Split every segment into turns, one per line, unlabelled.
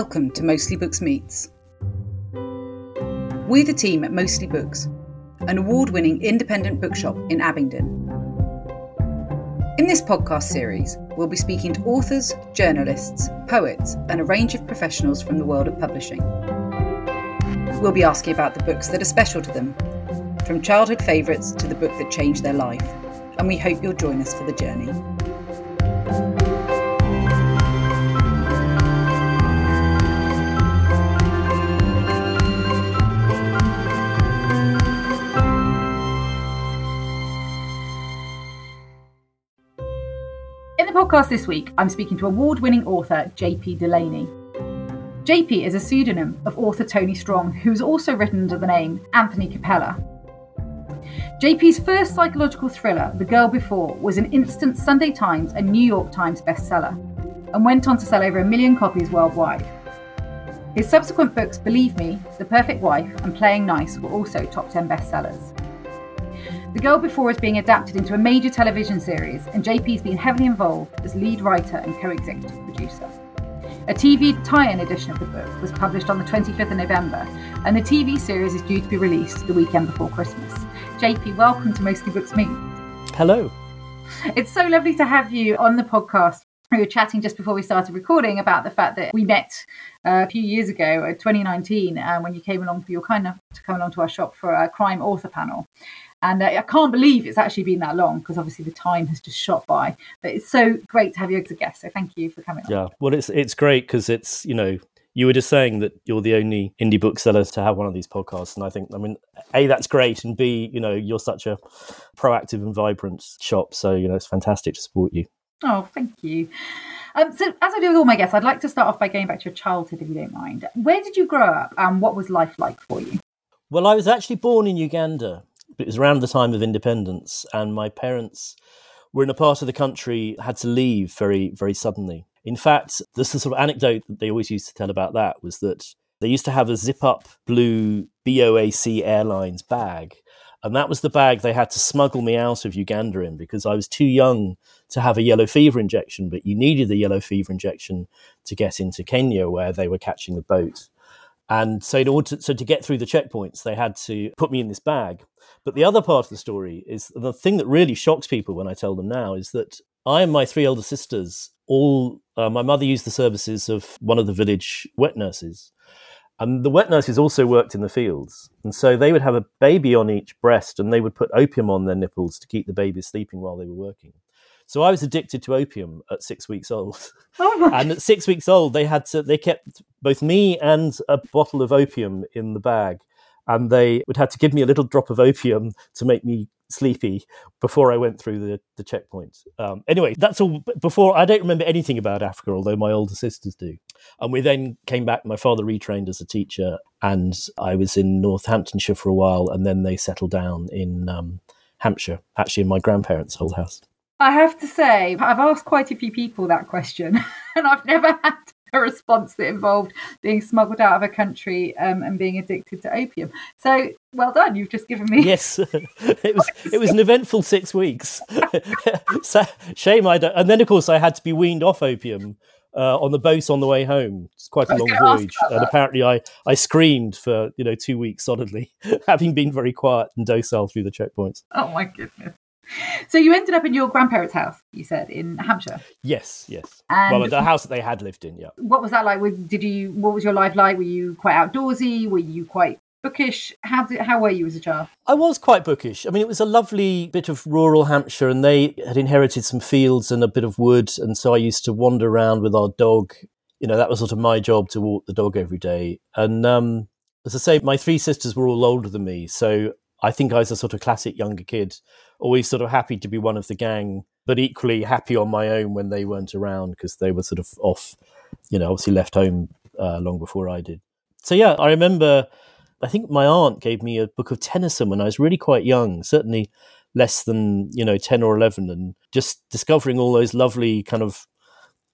Welcome to Mostly Books Meets. We're the team at Mostly Books, an award winning independent bookshop in Abingdon. In this podcast series, we'll be speaking to authors, journalists, poets, and a range of professionals from the world of publishing. We'll be asking about the books that are special to them, from childhood favourites to the book that changed their life, and we hope you'll join us for the journey. Podcast this week, I'm speaking to award winning author JP Delaney. JP is a pseudonym of author Tony Strong, who's also written under the name Anthony Capella. JP's first psychological thriller, The Girl Before, was an instant Sunday Times and New York Times bestseller and went on to sell over a million copies worldwide. His subsequent books, Believe Me, The Perfect Wife, and Playing Nice, were also top 10 bestsellers. The Girl Before is being adapted into a major television series, and JP's been heavily involved as lead writer and co executive producer. A TV tie in edition of the book was published on the 25th of November, and the TV series is due to be released the weekend before Christmas. JP, welcome to Mostly Books Meet.
Hello.
It's so lovely to have you on the podcast. We were chatting just before we started recording about the fact that we met uh, a few years ago, uh, 2019, uh, when you came along for your kind enough to come along to our shop for a crime author panel. And uh, I can't believe it's actually been that long because obviously the time has just shot by. But it's so great to have you as a guest. So thank you for coming.
Yeah, well, it's it's great because it's you know you were just saying that you're the only indie booksellers to have one of these podcasts, and I think I mean a that's great, and b you know you're such a proactive and vibrant shop, so you know it's fantastic to support you.
Oh, thank you. Um, so, as I do with all my guests, I'd like to start off by going back to your childhood, if you don't mind. Where did you grow up, and what was life like for you?
Well, I was actually born in Uganda. It was around the time of independence, and my parents were in a part of the country had to leave very, very suddenly. In fact, this is sort of anecdote that they always used to tell about that was that they used to have a zip-up blue BOAC Airlines bag, and that was the bag they had to smuggle me out of Uganda in because I was too young to have a yellow fever injection, but you needed the yellow fever injection to get into Kenya where they were catching the boat. And so, in order to, so to get through the checkpoints, they had to put me in this bag. But the other part of the story is the thing that really shocks people when I tell them now is that I and my three elder sisters all, uh, my mother used the services of one of the village wet nurses. And the wet nurses also worked in the fields. And so they would have a baby on each breast and they would put opium on their nipples to keep the baby sleeping while they were working. So I was addicted to opium at six weeks old.
Oh
and at six weeks old, they had to, they kept both me and a bottle of opium in the bag. And they would have to give me a little drop of opium to make me sleepy before I went through the, the checkpoint. Um, anyway, that's all. Before I don't remember anything about Africa, although my older sisters do. And we then came back. My father retrained as a teacher, and I was in Northamptonshire for a while, and then they settled down in um, Hampshire, actually in my grandparents' old house.
I have to say, I've asked quite a few people that question, and I've never had a response that involved being smuggled out of a country um, and being addicted to opium. So, well done! You've just given me.
Yes, it was it was an eventful six weeks. so, shame I don't. And then, of course, I had to be weaned off opium uh, on the boat on the way home. It's quite a long voyage, and apparently, I I screamed for you know two weeks solidly, having been very quiet and docile through the checkpoints.
Oh my goodness! So you ended up in your grandparents' house. You said in Hampshire.
Yes, yes.
And
well, the house that they had lived in, yeah.
what was that like? Did you? What was your life like? Were you quite outdoorsy? Were you quite bookish? How did? How were you as a child?
I was quite bookish. I mean, it was a lovely bit of rural Hampshire, and they had inherited some fields and a bit of wood, and so I used to wander around with our dog. You know, that was sort of my job to walk the dog every day. And um, as I say, my three sisters were all older than me, so I think I was a sort of classic younger kid, always sort of happy to be one of the gang, but equally happy on my own when they weren't around because they were sort of off. You know, obviously left home uh, long before I did. So yeah, I remember. I think my aunt gave me a book of Tennyson when I was really quite young, certainly less than you know ten or eleven, and just discovering all those lovely kind of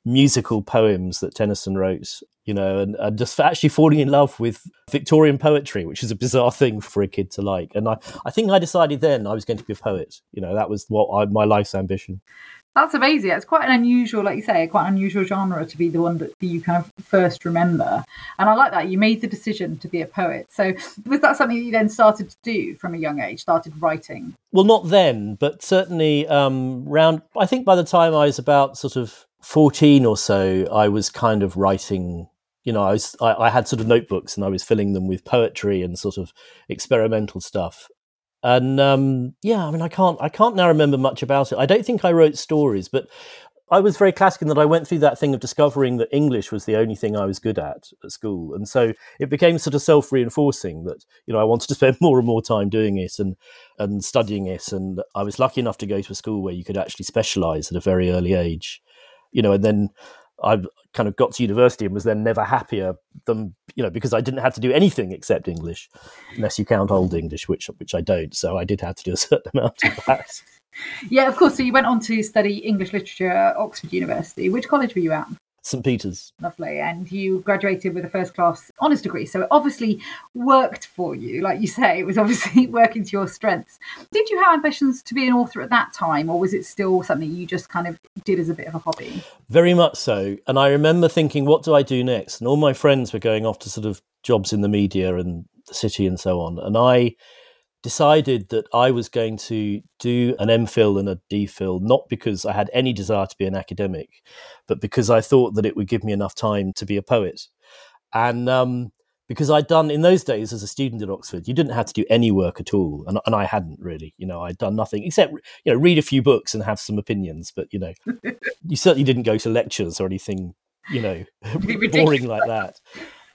musical poems that Tennyson wrote, you know, and, and just actually falling in love with Victorian poetry, which is a bizarre thing for a kid to like. And I, I think I decided then I was going to be a poet. You know, that was what I, my life's ambition.
That's amazing. It's quite an unusual, like you say, quite an unusual genre to be the one that you kind of first remember. And I like that. You made the decision to be a poet. So was that something that you then started to do from a young age, started writing?
Well, not then, but certainly um, round, I think by the time I was about sort of 14 or so, I was kind of writing you know, I was I, I, had sort of notebooks and I was filling them with poetry and sort of experimental stuff. And um, yeah, I mean, I can't I can't now remember much about it. I don't think I wrote stories, but I was very classic in that I went through that thing of discovering that English was the only thing I was good at at school, and so it became sort of self reinforcing that you know I wanted to spend more and more time doing it and and studying it. And I was lucky enough to go to a school where you could actually specialize at a very early age, you know, and then I kind of got to university and was then never happier than you know because I didn't have to do anything except English, unless you count Old English, which which I don't. So I did have to do a certain amount of that.
yeah, of course. So you went on to study English literature at Oxford University. Which college were you at?
St Peter's.
Lovely. And you graduated with a first class honours degree. So it obviously worked for you. Like you say, it was obviously working to your strengths. Did you have ambitions to be an author at that time, or was it still something you just kind of did as a bit of a hobby?
Very much so. And I remember thinking, what do I do next? And all my friends were going off to sort of jobs in the media and the city and so on. And I decided that I was going to do an MPhil and a DPhil, not because I had any desire to be an academic, but because I thought that it would give me enough time to be a poet. And um, because I'd done in those days as a student at Oxford, you didn't have to do any work at all, and, and I hadn't really. You know, I'd done nothing except you know read a few books and have some opinions, but you know, you certainly didn't go to lectures or anything, you know, boring like that.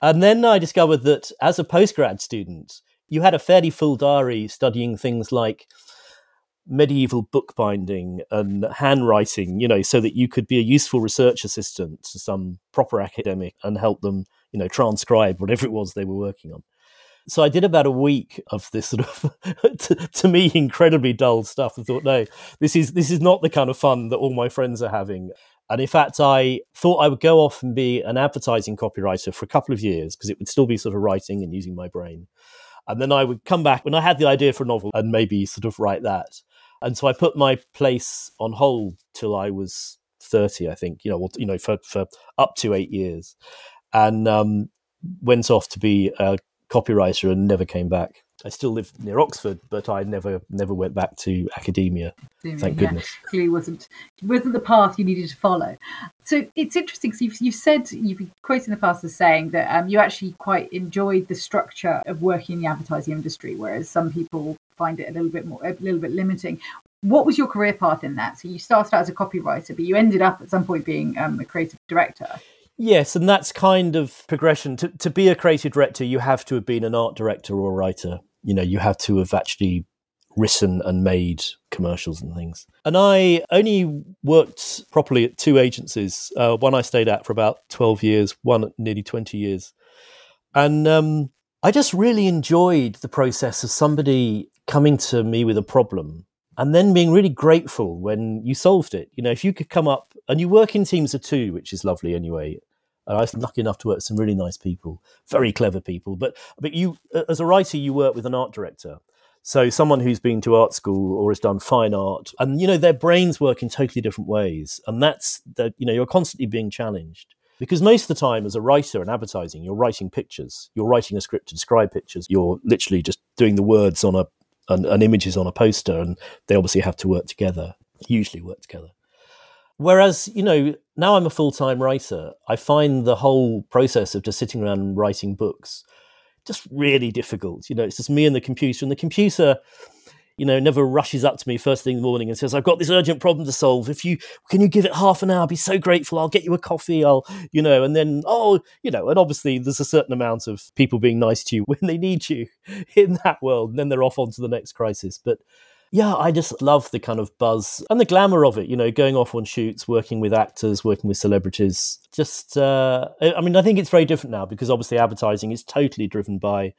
And then I discovered that as a postgrad student, you had a fairly full diary studying things like medieval bookbinding and handwriting, you know, so that you could be a useful research assistant to some proper academic and help them, you know, transcribe whatever it was they were working on. So I did about a week of this sort of, to, to, me, incredibly dull stuff, and thought, no, this is this is not the kind of fun that all my friends are having. And in fact, I thought I would go off and be an advertising copywriter for a couple of years because it would still be sort of writing and using my brain. And then I would come back when I had the idea for a novel and maybe sort of write that. And so I put my place on hold till I was 30, I think, you know, you know, for, for up to eight years. And um, went off to be a copywriter and never came back. I still live near Oxford, but I never never went back to academia. thank goodness.
Yeah, clearly wasn't wasn't the path you needed to follow. So it's interesting. So you've, you've said you've been quoted in the past as saying that um, you actually quite enjoyed the structure of working in the advertising industry, whereas some people find it a little bit more a little bit limiting. What was your career path in that? So you started out as a copywriter, but you ended up at some point being um, a creative director.
Yes, and that's kind of progression. To, to be a creative director, you have to have been an art director or a writer you know, you have to have actually written and made commercials and things. And I only worked properly at two agencies. Uh, one I stayed at for about 12 years, one nearly 20 years. And um, I just really enjoyed the process of somebody coming to me with a problem and then being really grateful when you solved it. You know, if you could come up and you work in teams of two, which is lovely anyway, and I was lucky enough to work with some really nice people, very clever people. But but you, as a writer, you work with an art director. So someone who's been to art school or has done fine art, and you know their brains work in totally different ways, and that's that you know you're constantly being challenged because most of the time as a writer in advertising, you're writing pictures, you're writing a script to describe pictures, you're literally just doing the words on a and, and images on a poster, and they obviously have to work together, usually work together. Whereas, you know, now I'm a full time writer, I find the whole process of just sitting around writing books just really difficult. You know, it's just me and the computer, and the computer, you know, never rushes up to me first thing in the morning and says, I've got this urgent problem to solve. If you can you give it half an hour, I'll be so grateful. I'll get you a coffee. I'll, you know, and then, oh, you know, and obviously there's a certain amount of people being nice to you when they need you in that world, and then they're off onto the next crisis. But yeah, I just love the kind of buzz and the glamour of it, you know, going off on shoots, working with actors, working with celebrities. Just, uh, I mean, I think it's very different now because obviously advertising is totally driven by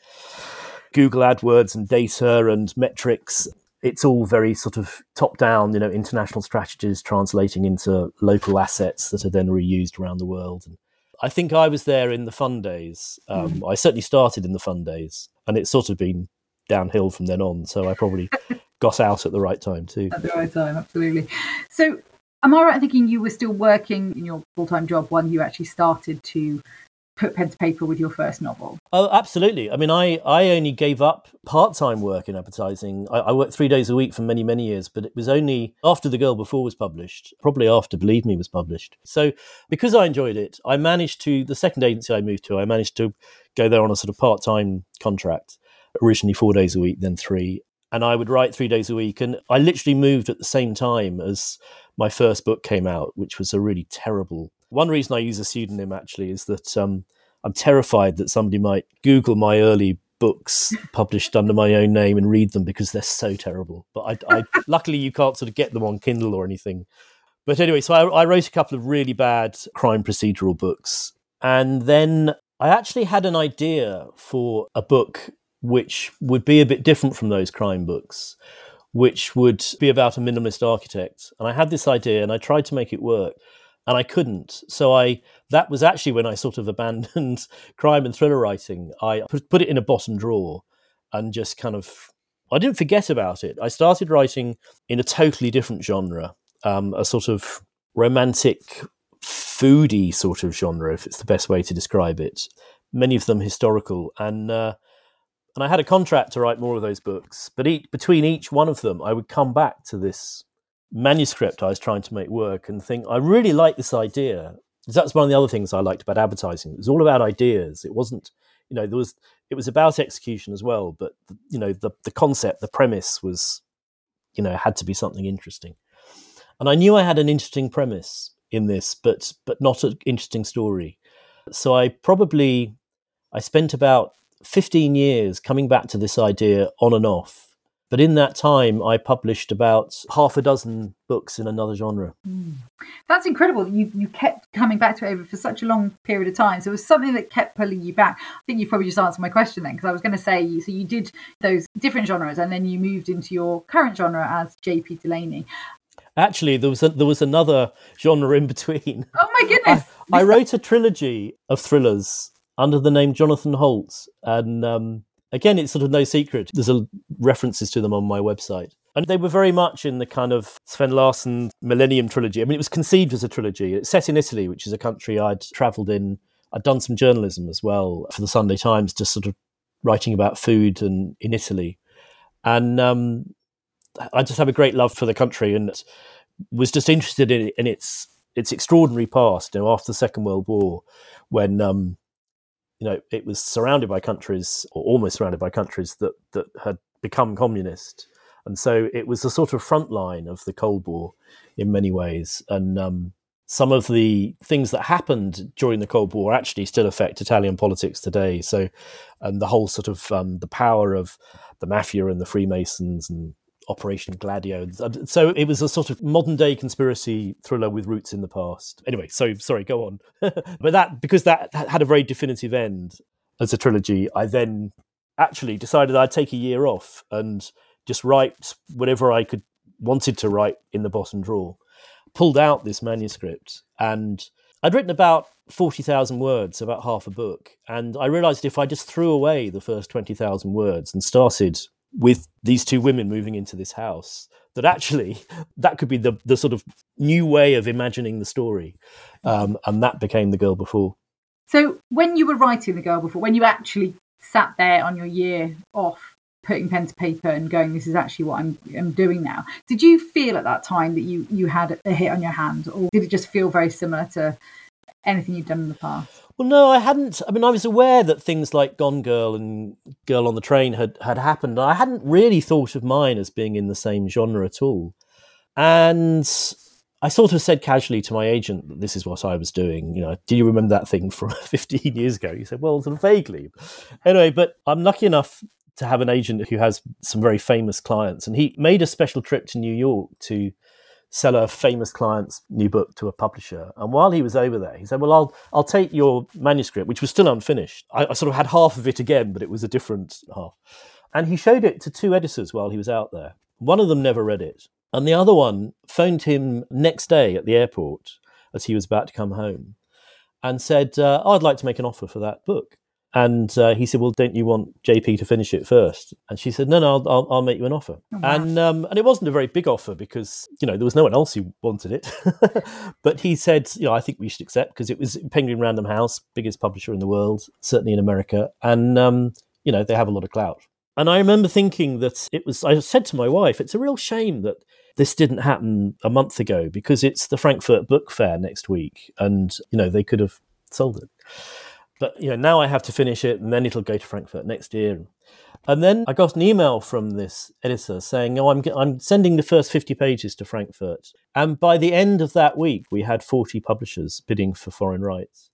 Google AdWords and data and metrics. It's all very sort of top down, you know, international strategies translating into local assets that are then reused around the world. And I think I was there in the fun days. Um, mm. I certainly started in the fun days, and it's sort of been downhill from then on. So I probably got out at the right time too.
At the right time, absolutely. So Am I right in thinking you were still working in your full time job when you actually started to put pen to paper with your first novel?
Oh, absolutely. I mean, I, I only gave up part time work in advertising. I, I, worked three days a week for many, many years, but it was only after The Girl Before was published, probably after Believe Me was published. So, because I enjoyed it, I managed to, the second agency I moved to, I managed to go there on a sort of part time contract, originally four days a week, then three. And I would write three days a week. And I literally moved at the same time as my first book came out, which was a really terrible. One reason I use a pseudonym actually is that um, I'm terrified that somebody might Google my early books published under my own name and read them because they're so terrible. But I, I luckily you can't sort of get them on Kindle or anything. But anyway, so I, I wrote a couple of really bad crime procedural books, and then I actually had an idea for a book which would be a bit different from those crime books, which would be about a minimalist architect. And I had this idea and I tried to make it work and I couldn't. So I that was actually when I sort of abandoned crime and thriller writing. I put it in a bottom drawer and just kind of I didn't forget about it. I started writing in a totally different genre, um, a sort of romantic, foodie sort of genre, if it's the best way to describe it. Many of them historical, and uh, and I had a contract to write more of those books. But each, between each one of them, I would come back to this manuscript I was trying to make work and think, I really like this idea. That's one of the other things I liked about advertising. It was all about ideas. It wasn't, you know, there was it was about execution as well. But you know, the the concept, the premise was, you know, had to be something interesting. And I knew I had an interesting premise in this, but but not an interesting story. So I probably I spent about 15 years coming back to this idea on and off. But in that time, I published about half a dozen books in another genre. Mm.
That's incredible. You you kept coming back to it over for such a long period of time. So it was something that kept pulling you back. I think you probably just answered my question then, because I was going to say, so you did those different genres, and then you moved into your current genre as J.P. Delaney.
Actually, there was a, there was another genre in between.
Oh my goodness!
I, I wrote a trilogy of thrillers under the name Jonathan Holt. And um, again, it's sort of no secret. There's a, references to them on my website. And they were very much in the kind of Sven Larsson Millennium trilogy. I mean, it was conceived as a trilogy. It's set in Italy, which is a country I'd travelled in. I'd done some journalism as well for the Sunday Times, just sort of writing about food and in Italy. And um, I just have a great love for the country and was just interested in, in its its extraordinary past. You know, after the Second World War, when um, you know, it was surrounded by countries, or almost surrounded by countries that that had become communist, and so it was a sort of front line of the Cold War in many ways. And um, some of the things that happened during the Cold War actually still affect Italian politics today. So, and the whole sort of um, the power of the mafia and the Freemasons and Operation Gladio. Um, so it was a sort of modern day conspiracy thriller with roots in the past. Anyway, so sorry, go on. but that because that had a very definitive end as a trilogy, I then actually decided I'd take a year off and just write whatever I could wanted to write in the bottom drawer. Pulled out this manuscript and I'd written about 40,000 words, about half a book. And I realized if I just threw away the first 20,000 words and started with these two women moving into this house that actually that could be the the sort of new way of imagining the story. Um, and that became the girl before.
So when you were writing the girl before when you actually sat there on your year off putting pen to paper and going this is actually what I'm, I'm doing now did you feel at that time that you you had a hit on your hand or did it just feel very similar to anything you'd done in the past
well, no, I hadn't. I mean, I was aware that things like Gone Girl and Girl on the Train had, had happened. I hadn't really thought of mine as being in the same genre at all. And I sort of said casually to my agent that this is what I was doing. You know, do you remember that thing from 15 years ago? He said, well, sort of vaguely. Anyway, but I'm lucky enough to have an agent who has some very famous clients. And he made a special trip to New York to sell a famous client's new book to a publisher. And while he was over there, he said, "Well, I'll I'll take your manuscript, which was still unfinished. I, I, sort of had half of it again, but it was a different half." And he showed it to two editors while he was out there. One of them never read it, and the other one phoned him next day at the airport as he was about to come home, and said, uh, "I'd like to make an offer for that book." And uh, he said, "Well, don't you want JP to finish it first? And she said, "No, no, I'll, I'll, I'll make you an offer."
Oh, wow.
And um, and it wasn't a very big offer because you know there was no one else who wanted it. but he said, "You know, I think we should accept because it was Penguin Random House, biggest publisher in the world, certainly in America, and um, you know they have a lot of clout." And I remember thinking that it was. I said to my wife, "It's a real shame that." This didn't happen a month ago because it's the Frankfurt Book Fair next week, and you know they could have sold it but you know now I have to finish it, and then it'll go to Frankfurt next year. And then I got an email from this editor saying, "Oh, I'm I'm sending the first fifty pages to Frankfurt." And by the end of that week, we had forty publishers bidding for foreign rights.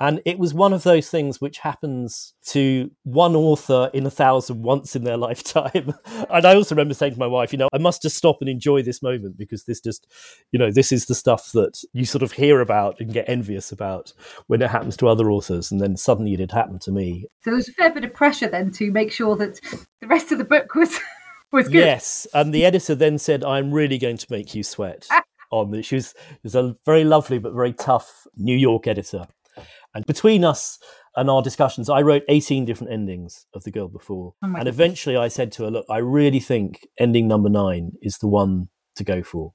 And it was one of those things which happens to one author in a thousand once in their lifetime. and I also remember saying to my wife, you know, I must just stop and enjoy this moment because this just, you know, this is the stuff that you sort of hear about and get envious about when it happens to other authors. And then suddenly it had happened to me.
So there was a fair bit of pressure then to make sure that the rest of the book was was good.
Yes. And the editor then said, I'm really going to make you sweat. on this. She was, she was a very lovely but very tough New York editor. And between us and our discussions, I wrote 18 different endings of The Girl Before.
Oh
and
goodness.
eventually I said to her, Look, I really think ending number nine is the one to go for.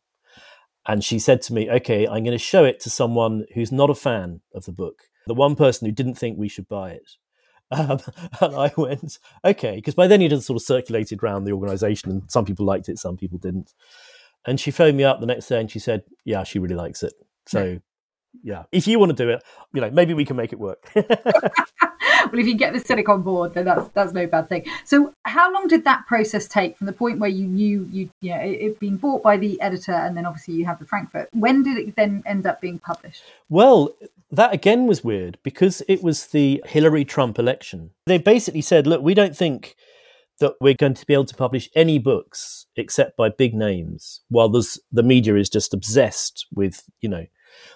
And she said to me, Okay, I'm going to show it to someone who's not a fan of the book, the one person who didn't think we should buy it. Um, and I went, Okay, because by then it had sort of circulated around the organization and some people liked it, some people didn't. And she phoned me up the next day and she said, Yeah, she really likes it. So, yeah, if you want to do it, you know, maybe we can make it work.
well, if you get the cynic on board, then that's that's no bad thing. So, how long did that process take from the point where you knew you, you know, it, it been bought by the editor, and then obviously you have the Frankfurt? When did it then end up being published?
Well, that again was weird because it was the Hillary Trump election. They basically said, look, we don't think that we're going to be able to publish any books except by big names, while there's, the media is just obsessed with, you know,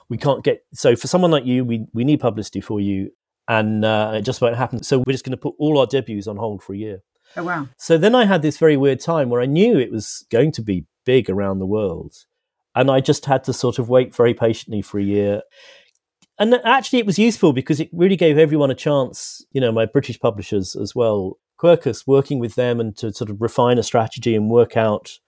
we can't get. So for someone like you, we, we need publicity for you, and uh, it just won't happen. So we're just going to put all our debuts on hold for a year.
Oh wow!
So then I had this very weird time where I knew it was going to be big around the world. And I just had to sort of wait very patiently for a year. And actually, it was useful because it really gave everyone a chance, you know, my British publishers as well, Quercus, working with them and to sort of refine a strategy and work out,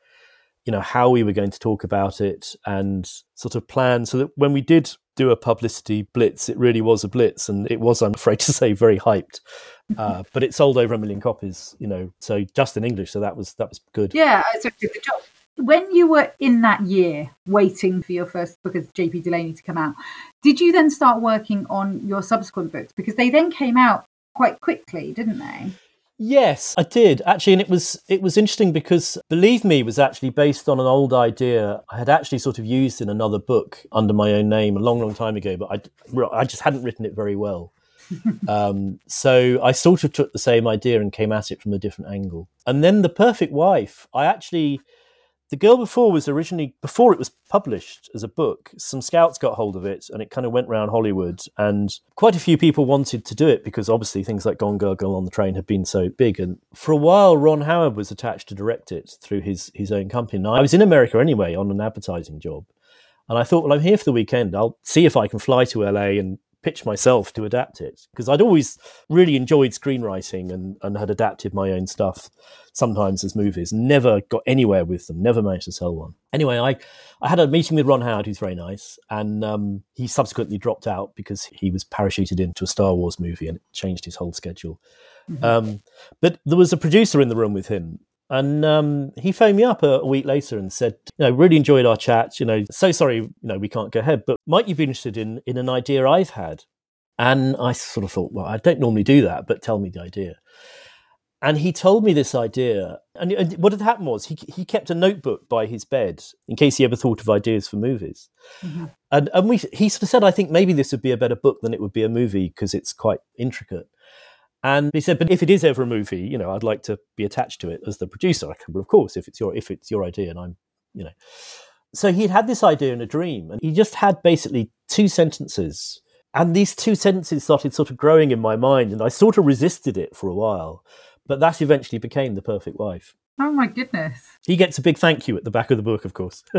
you know, how we were going to talk about it and sort of plan so that when we did do a publicity blitz, it really was a blitz. And it was, I'm afraid to say, very hyped. Uh, but it sold over a million copies, you know, so just in English. So that was that was good.
Yeah, so it did the job. When you were in that year waiting for your first book of JP Delaney to come out, did you then start working on your subsequent books? Because they then came out quite quickly, didn't they?
Yes, I did actually, and it was it was interesting because Believe Me was actually based on an old idea I had actually sort of used in another book under my own name a long, long time ago, but I I just hadn't written it very well. um, so I sort of took the same idea and came at it from a different angle. And then the Perfect Wife, I actually the girl before was originally before it was published as a book some scouts got hold of it and it kind of went around hollywood and quite a few people wanted to do it because obviously things like gone girl girl on the train had been so big and for a while ron howard was attached to direct it through his his own company. Now i was in america anyway on an advertising job and i thought well i'm here for the weekend. I'll see if i can fly to la and pitch myself to adapt it because I'd always really enjoyed screenwriting and, and had adapted my own stuff sometimes as movies. Never got anywhere with them. Never managed to sell one. Anyway, I I had a meeting with Ron Howard, who's very nice, and um, he subsequently dropped out because he was parachuted into a Star Wars movie and it changed his whole schedule. Mm-hmm. Um, but there was a producer in the room with him and um, he phoned me up a, a, week later and said, you know, really enjoyed our chat. You know, so sorry, you know, we can't go ahead, but might you be interested in in an idea I've had? And I sort of thought, well, I don't normally do that, but tell me the idea. And he told me this idea. And, and what had happened was he, he kept a notebook by his bed in case he ever thought of ideas for movies. Mm-hmm. And, and we, he sort of said, I think maybe this would be a better book than it would be a movie because it's quite intricate. And he said, but if it is ever a movie, you know, I'd like to be attached to it as the producer. I can, well, of course, if it's your if it's your idea, and I'm, you know. So he'd had this idea in a dream, and he just had basically two sentences, and these two sentences started sort of growing in my mind, and I sort of resisted it for a while, but that eventually became the perfect wife.
Oh my goodness!
He gets a big thank you at the back of the book, of course.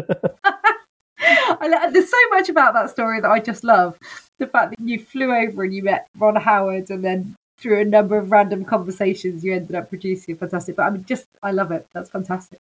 I, there's so much about that story that I just love. The fact that you flew over and you met Ron Howard, and then through a number of random conversations, you ended up producing fantastic. But I mean, just I love it. That's fantastic.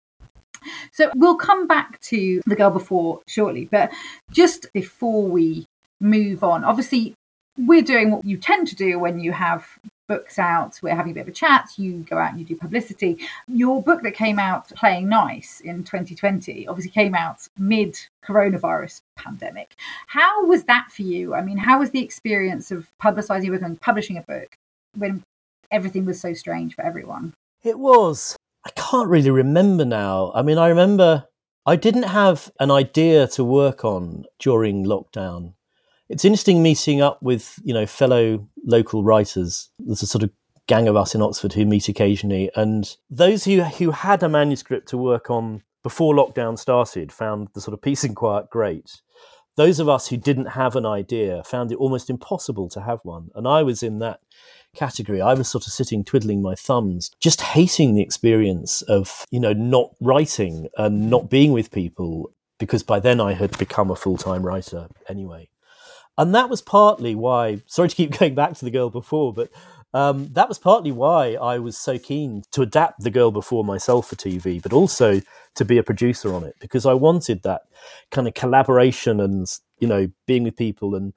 So we'll come back to the girl before shortly, but just before we move on, obviously we're doing what you tend to do when you have books out, we're having a bit of a chat, you go out and you do publicity. Your book that came out, Playing Nice, in 2020, obviously came out mid coronavirus pandemic. How was that for you? I mean, how was the experience of publicizing a book and publishing a book when everything was so strange for everyone?
It was. I can't really remember now. I mean, I remember I didn't have an idea to work on during lockdown it's interesting meeting up with you know fellow local writers. There's a sort of gang of us in Oxford who meet occasionally, and those who who had a manuscript to work on before lockdown started found the sort of peace and quiet great. Those of us who didn't have an idea found it almost impossible to have one, and I was in that category. I was sort of sitting twiddling my thumbs, just hating the experience of you know not writing and not being with people because by then I had become a full time writer anyway and that was partly why. Sorry to keep going back to the girl before, but um, that was partly why I was so keen to adapt the girl before myself for TV, but also to be a producer on it because I wanted that kind of collaboration and you know being with people and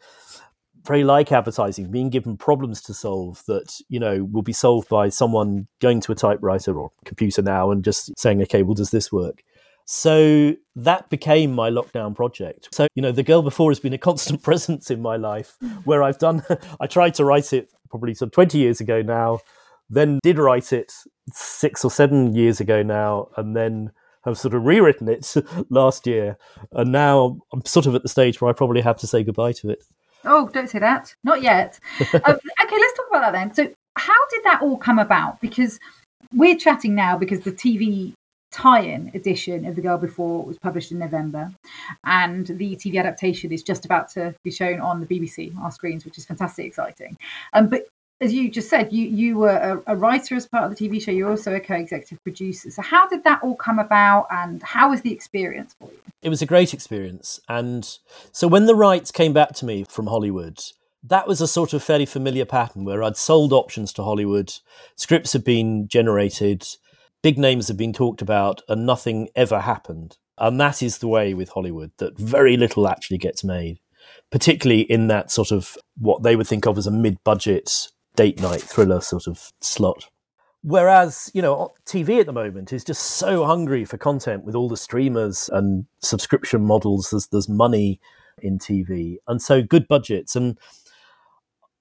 very like advertising, being given problems to solve that you know will be solved by someone going to a typewriter or computer now and just saying, okay, well, does this work? So that became my lockdown project. So, you know, The Girl Before has been a constant presence in my life hmm. where I've done, I tried to write it probably some 20 years ago now, then did write it six or seven years ago now, and then have sort of rewritten it last year. And now I'm sort of at the stage where I probably have to say goodbye to it.
Oh, don't say that. Not yet. um, okay, let's talk about that then. So, how did that all come about? Because we're chatting now because the TV tie-in edition of The Girl Before was published in November, and the TV adaptation is just about to be shown on the BBC our screens, which is fantastic, exciting. Um, but as you just said, you you were a, a, writer as part of the TV show. You're also a co-executive producer. So how did that all come about, and how was the experience for you?
It was a great experience, and so when the rights came back to me from Hollywood. That was a sort of fairly familiar pattern where I'd sold options to Hollywood, scripts had been generated, big names have been talked about and nothing ever happened. And that is the way with Hollywood, that very little actually gets made, particularly in that sort of what they would think of as a mid budget date night thriller sort of slot. Whereas, you know, TV at the moment is just so hungry for content with all the streamers and subscription models. There's, there's money in TV. And so good budgets. And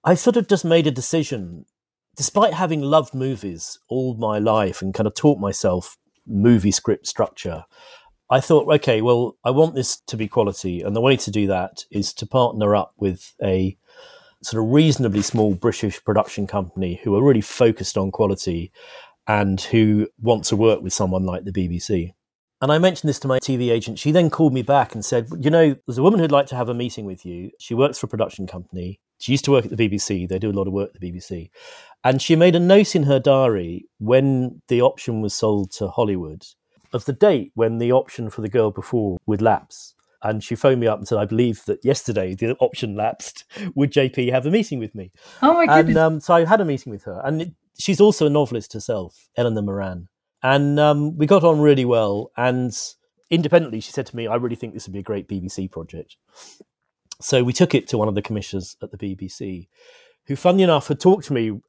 I sort of just made a decision despite having loved movies all my life and kind of taught myself movie script structure, I thought, okay, well, I want this to be quality. And the way to do that is to partner up with a sort of reasonably small British production company who are really focused on quality and who want to work with someone like the BBC. And I mentioned this to my TV agent. She then called me back and said, You know, there's a woman who'd like to have a meeting with you. She works for a production company. She used to work at the BBC. They do a lot of work at the BBC. And she made a note in her diary when the option was sold to Hollywood of the date when the option for the girl before would lapse. And she phoned me up and said, I believe that yesterday the option lapsed. Would JP have a meeting with me?
Oh, my goodness.
And um, so I had a meeting with her. And it, she's also a novelist herself, Eleanor Moran. And um, we got on really well. And independently, she said to me, I really think this would be a great BBC project. So we took it to one of the commissioners at the BBC, who, funny enough, had talked to me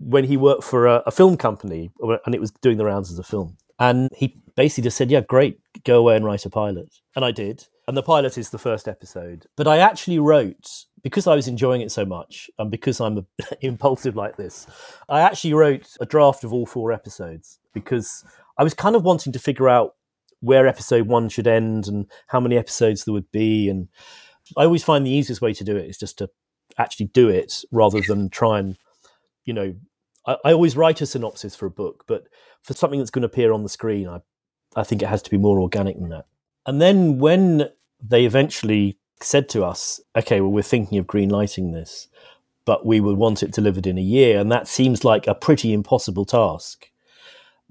when he worked for a, a, film company and it was doing the rounds as a film. And he basically just said, Yeah, great, go away and write a pilot. And I did. And the pilot is the first episode. But I actually wrote, because I was enjoying it so much and because I'm impulsive like this, I actually wrote a draft of all four episodes because I was kind of wanting to figure out where episode one should end and how many episodes there would be. And I always find the easiest way to do it is just to actually do it rather than try and you know I, I always write a synopsis for a book, but for something that's going to appear on the screen, I I think it has to be more organic than that. And then when they eventually said to us, okay, well, we're thinking of green lighting this, but we would want it delivered in a year. And that seems like a pretty impossible task.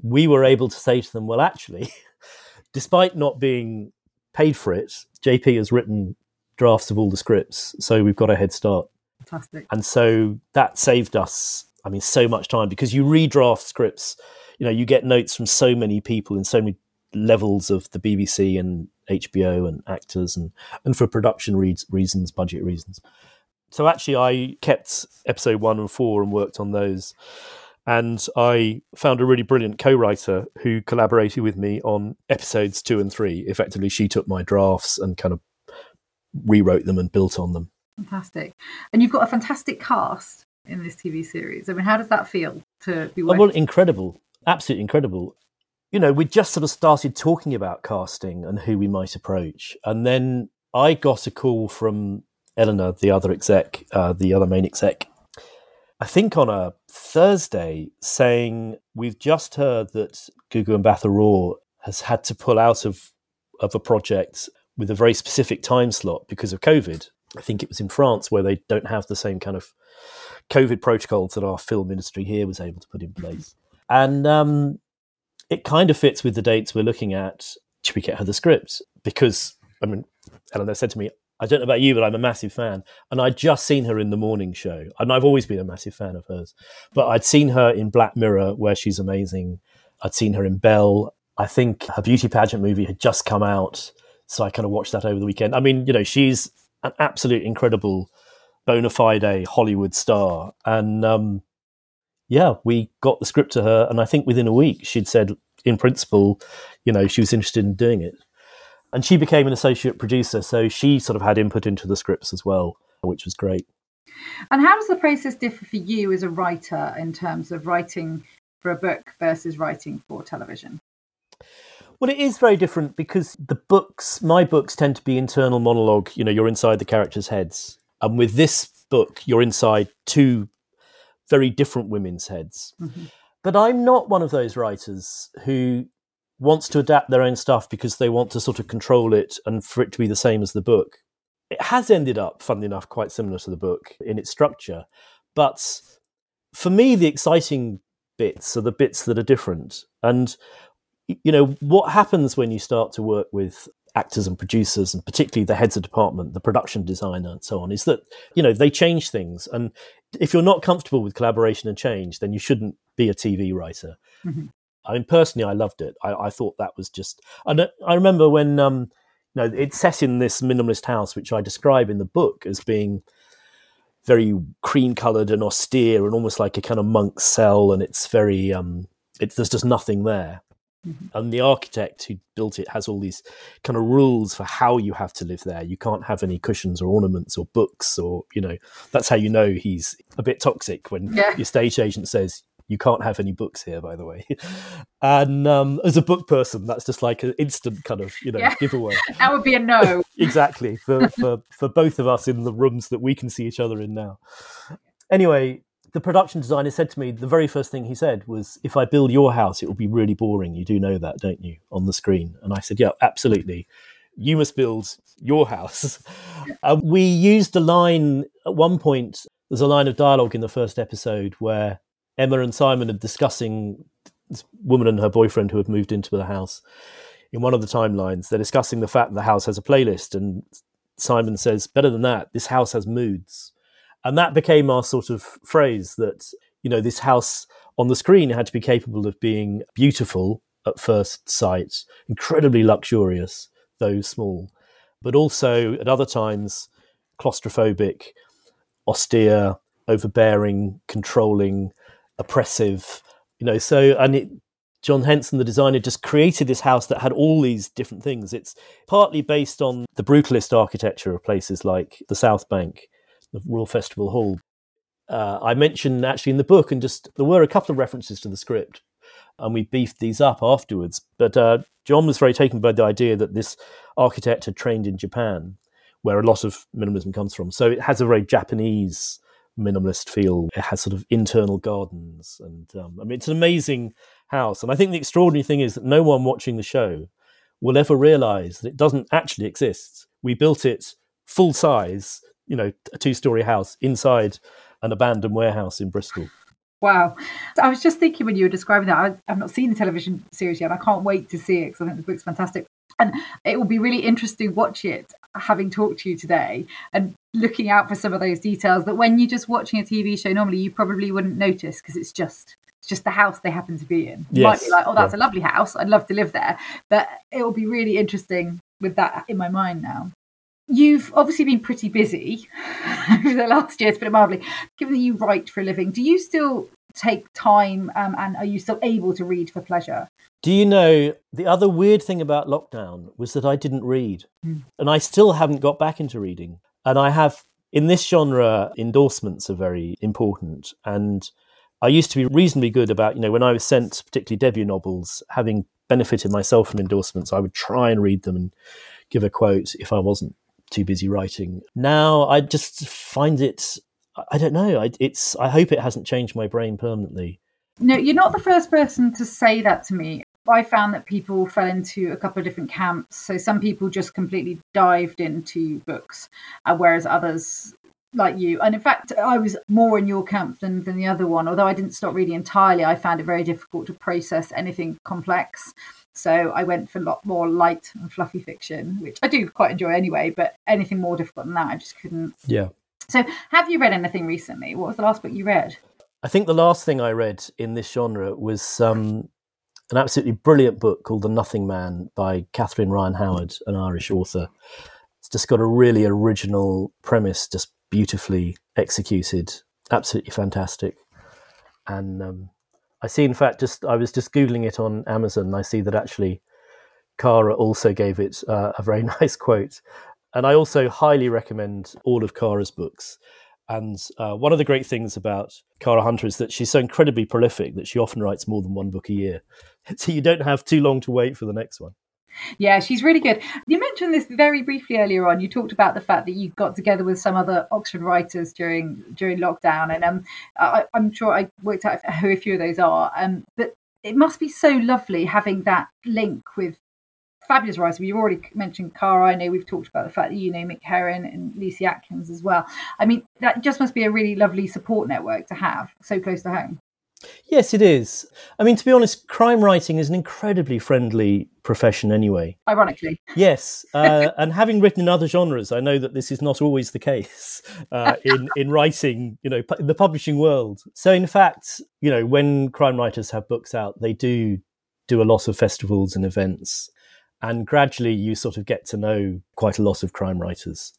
We were able to say to them, well, actually, despite not being paid for it, JP has written drafts of all the scripts. So we've got a head start.
Fantastic.
And so that saved us I mean, so much time because you redraft scripts. You know, you get notes from so many people in so many levels of the BBC and HBO and actors and and for production re- reasons, budget reasons. So actually, I kept episode one and four and worked on those. And I found a really brilliant co-writer who collaborated with me on episodes two and three. Effectively, she took my drafts and kind of rewrote them and built on them.
Fantastic. And you've got a fantastic cast in this TV series. I mean, how does that feel to be
oh, working? Well, incredible. Absolutely incredible. You know, we just sort of started talking about casting and who we might approach. And then I got a call from Eleanor, the other exec, uh, the other main exec, I think on a Thursday, saying, We've just heard that Gugu and Raw has had to pull out of, of a project with a very specific time slot because of COVID. I think it was in France where they don't have the same kind of COVID protocols that our film industry here was able to put in place. And um, it kind of fits with the dates we're looking at. Should we get her the script? Because, I mean, Eleanor said to me, I don't know about you, but I'm a massive fan. And I'd just seen her in the morning show. And I've always been a massive fan of hers. But I'd seen her in Black Mirror, where she's amazing. I'd seen her in Belle. I think her beauty pageant movie had just come out. So I kind of watched that over the weekend. I mean, you know, she's an absolute incredible bona fide Hollywood star. And um, yeah, we got the script to her. And I think within a week, she'd said, in principle, you know, she was interested in doing it. And she became an associate producer. So she sort of had input into the scripts as well, which was great.
And how does the process differ for you as a writer in terms of writing for a book versus writing for television?
Well, it is very different because the books, my books, tend to be internal monologue. You know, you're inside the characters' heads. And with this book, you're inside two very different women's heads. Mm-hmm. But I'm not one of those writers who wants to adapt their own stuff because they want to sort of control it and for it to be the same as the book. It has ended up, funnily enough, quite similar to the book in its structure. But for me, the exciting bits are the bits that are different. And, you know, what happens when you start to work with actors and producers and particularly the heads of department the production designer and so on is that you know they change things and if you're not comfortable with collaboration and change then you shouldn't be a tv writer mm-hmm. I mean, personally, I loved it. I, I thought that was just. I, I remember when um, you know it's set in this minimalist house, which I describe in the book as being very cream colored and austere, and almost like a kind of monk's cell. And it's very um, it's there's just nothing there. Mm-hmm. And the architect who built it has all these kind of rules for how you have to live there. You can't have any cushions or ornaments or books, or you know that's how you know he's a bit toxic when yeah. your stage agent says you can't have any books here, by the way. and um, as a book person, that's just like an instant kind of you know yeah. giveaway.
that would be a no.
exactly for for for both of us in the rooms that we can see each other in now. Anyway, the production designer said to me the very first thing he said was, "If I build your house, it will be really boring. You do know that, don't you?" On the screen, and I said, "Yeah, absolutely." You must build your house. Uh, we used a line at one point. There's a line of dialogue in the first episode where Emma and Simon are discussing this woman and her boyfriend who have moved into the house. In one of the timelines, they're discussing the fact that the house has a playlist, and Simon says, "Better than that, this house has moods," and that became our sort of phrase that you know this house on the screen had to be capable of being beautiful at first sight, incredibly luxurious, though small, but also at other times claustrophobic, austere, overbearing, controlling, oppressive, you know. So and it, John Henson, the designer, just created this house that had all these different things. It's partly based on the brutalist architecture of places like the South Bank, the Royal Festival Hall. Uh, I mentioned actually in the book, and just there were a couple of references to the script, and we beefed these up afterwards. But uh, John was very taken by the idea that this architect had trained in Japan, where a lot of minimalism comes from. So it has a very Japanese minimalist feel. It has sort of internal gardens, and um, I mean, it's an amazing house. And I think the extraordinary thing is that no one watching the show will ever realize that it doesn't actually exist. We built it full size, you know, a two story house inside an abandoned warehouse in Bristol.
Wow. I was just thinking when you were describing that, I, have not seen the television series yet. And I can't wait to see it because I think the book's fantastic. And it will be really interesting watch it, having talked to you today and looking out for some of those details that when you're just watching a TV show normally you probably wouldn't notice because it's just it's just the house they happen to be in. You
Yes.
might be like, oh, that's
Yeah.
a lovely house. I'd love to live there. But it will be really interesting with that in my mind now. You've obviously been pretty busy over the last year, to put it mildly. Given that you write for a living, do you still take time um, and are you still able to read for pleasure?
Do you know the other weird thing about lockdown was that I didn't read,
Mm.
and I still haven't got back into reading. And I have in this genre, endorsements are very important, and I used to be reasonably good about you know when I was sent particularly debut novels, having benefited myself from endorsements, I would try and read them and give a quote if I wasn't too busy writing. Now I just find it. I- don't know. I, it's. I hope it hasn't changed my brain permanently.
No, you're not the first person to say that to me. I found that people fell into a couple of different camps. So some people just completely dived into books, uh, whereas others, like you, and in fact, I was more in your camp than, than the other one. Although I didn't stop reading entirely, I found it very difficult to process anything complex. So I went for a lot more light and fluffy fiction, which I do quite enjoy anyway. But anything more difficult than that, I just couldn't.
Yeah.
So, have you read anything recently? What was the last book you read?
I think the last thing I read in this genre was um, an absolutely brilliant book called The Nothing Man by Catherine Ryan Howard, an Irish author. It's just got a really original premise, just beautifully executed, absolutely fantastic. And um, I see, in fact, just I was just googling it on Amazon. I see that actually Cara also gave it uh, a very nice quote. And I also highly recommend all of Cara's books. And uh, one of the great things about Cara Hunter is that she's so incredibly prolific that she often writes more than one book a year. So you don't have too long to wait for the next one.
Yeah, she's really good. You mentioned this very briefly earlier on. You talked about the fact that you got together with some other Oxford writers during during lockdown, and um, I, I'm sure I worked out who a few of those are. Um, but it must be so lovely having that link with fabulous writers. You've already mentioned Cara. I know we've talked about the fact that you know Mick Herron and Lucy Atkins as well. I mean, that just must be a really lovely support network to have so close to home.
Yes, it is. I mean, to be honest, crime writing is an incredibly friendly profession anyway.
Ironically,
Yes, uh, and having written in other genres, I know that this is not always the case uh, in in writing. You know, in the publishing world. So, in fact, you know, when crime writers have books out, they do do a lot of festivals and events, and gradually you sort of get to know quite a lot of crime writers,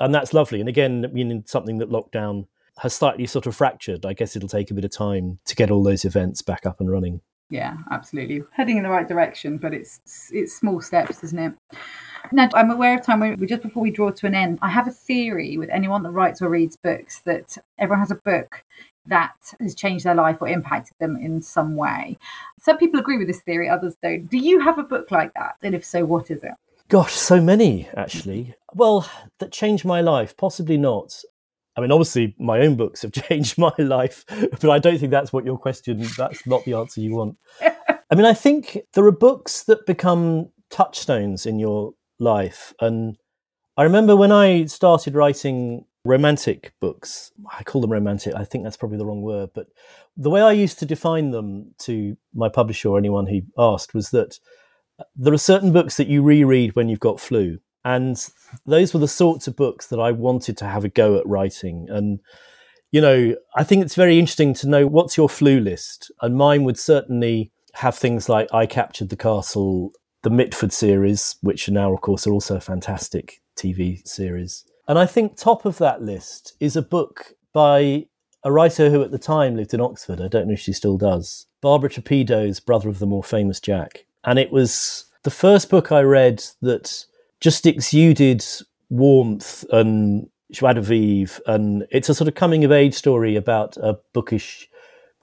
and that's lovely. And again, I mean, something that lockdown has slightly sort of fractured. I guess it'll take a bit of time to get all those events back up and running.
Yeah, absolutely. Heading in the right direction, but it's it's small steps, isn't it? Now, I'm aware of time. We're just before we draw to an end. I have a theory with anyone that writes or reads books that everyone has a book that has changed their life or impacted them in some way. Some people agree with this theory, others don't. Do you have a book like that? And if so, what is it?
Gosh, so many actually. Well, that changed my life. Possibly not. I mean, obviously, my own books have changed my life, but I don't think that's what your question. That's not the answer you want. I mean, I think there are books that become touchstones in your life, and I remember when I started writing romantic books. I call them romantic. I think that's probably the wrong word, but the way I used to define them to my publisher or anyone who asked was that uh, there are certain books that you reread when you've got flu. And those were the sorts of books that I wanted to have a go at writing. And, you know, I think it's very interesting to know what's your flu list. And mine would certainly have things like I Captured the Castle, the Mitford series, which now, of course, are also fantastic TV series. And I think top of that list is a book by a writer who at the time lived in Oxford. I don't know if she still does. Barbara Trapido's Brother of the More Famous Jack. And it was the first book I read that just exuded warmth and joie de vivre. And it's a sort of coming of age story about a bookish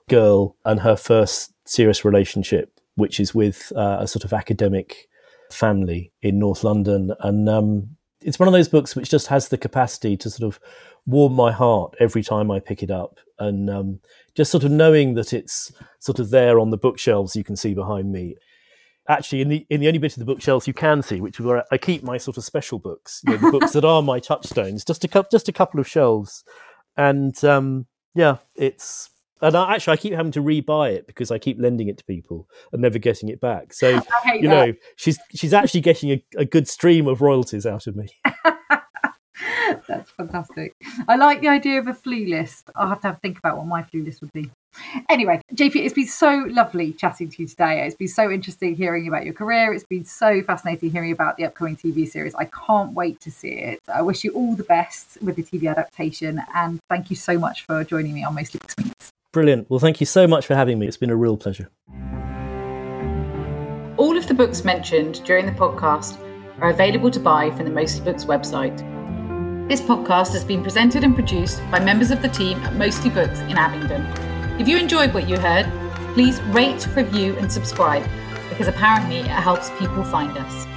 girl and her first serious relationship, which is with uh, a sort of academic family in North London. And um, it's one of those books which just has the capacity to sort of warm my heart every time I pick it up. And um, just sort of knowing that it's sort of there on the bookshelves you can see behind me actually in the in the only bit of the bookshelves you can see, which is where I keep my sort of special books, you know, the books that are my touchstones, just a couple just a couple of shelves, and um, yeah, it's and I, actually I keep having to rebuy it because I keep lending it to people and never getting it back. So you
that.
know she's she's actually getting a, a good stream of royalties out of me.
That's fantastic. I like the idea of a flu list. I'll have to have think about what my flu list would be. Anyway, JP, it's been so lovely chatting to you today. It's been so interesting hearing about your career. It's been so fascinating hearing about the upcoming TV series. I can't wait to see it. I wish you all the best with the TV adaptation and thank you so much for joining me on Mostly Books Meets.
Brilliant. Well, thank you so much for having me. It's been a real pleasure.
All of the books mentioned during the podcast are available to buy from the Mostly Books website. This podcast has been presented and produced by members of the team at Mostly Books in Abingdon. If you enjoyed what you heard, please rate, review, and subscribe because apparently it helps people find us.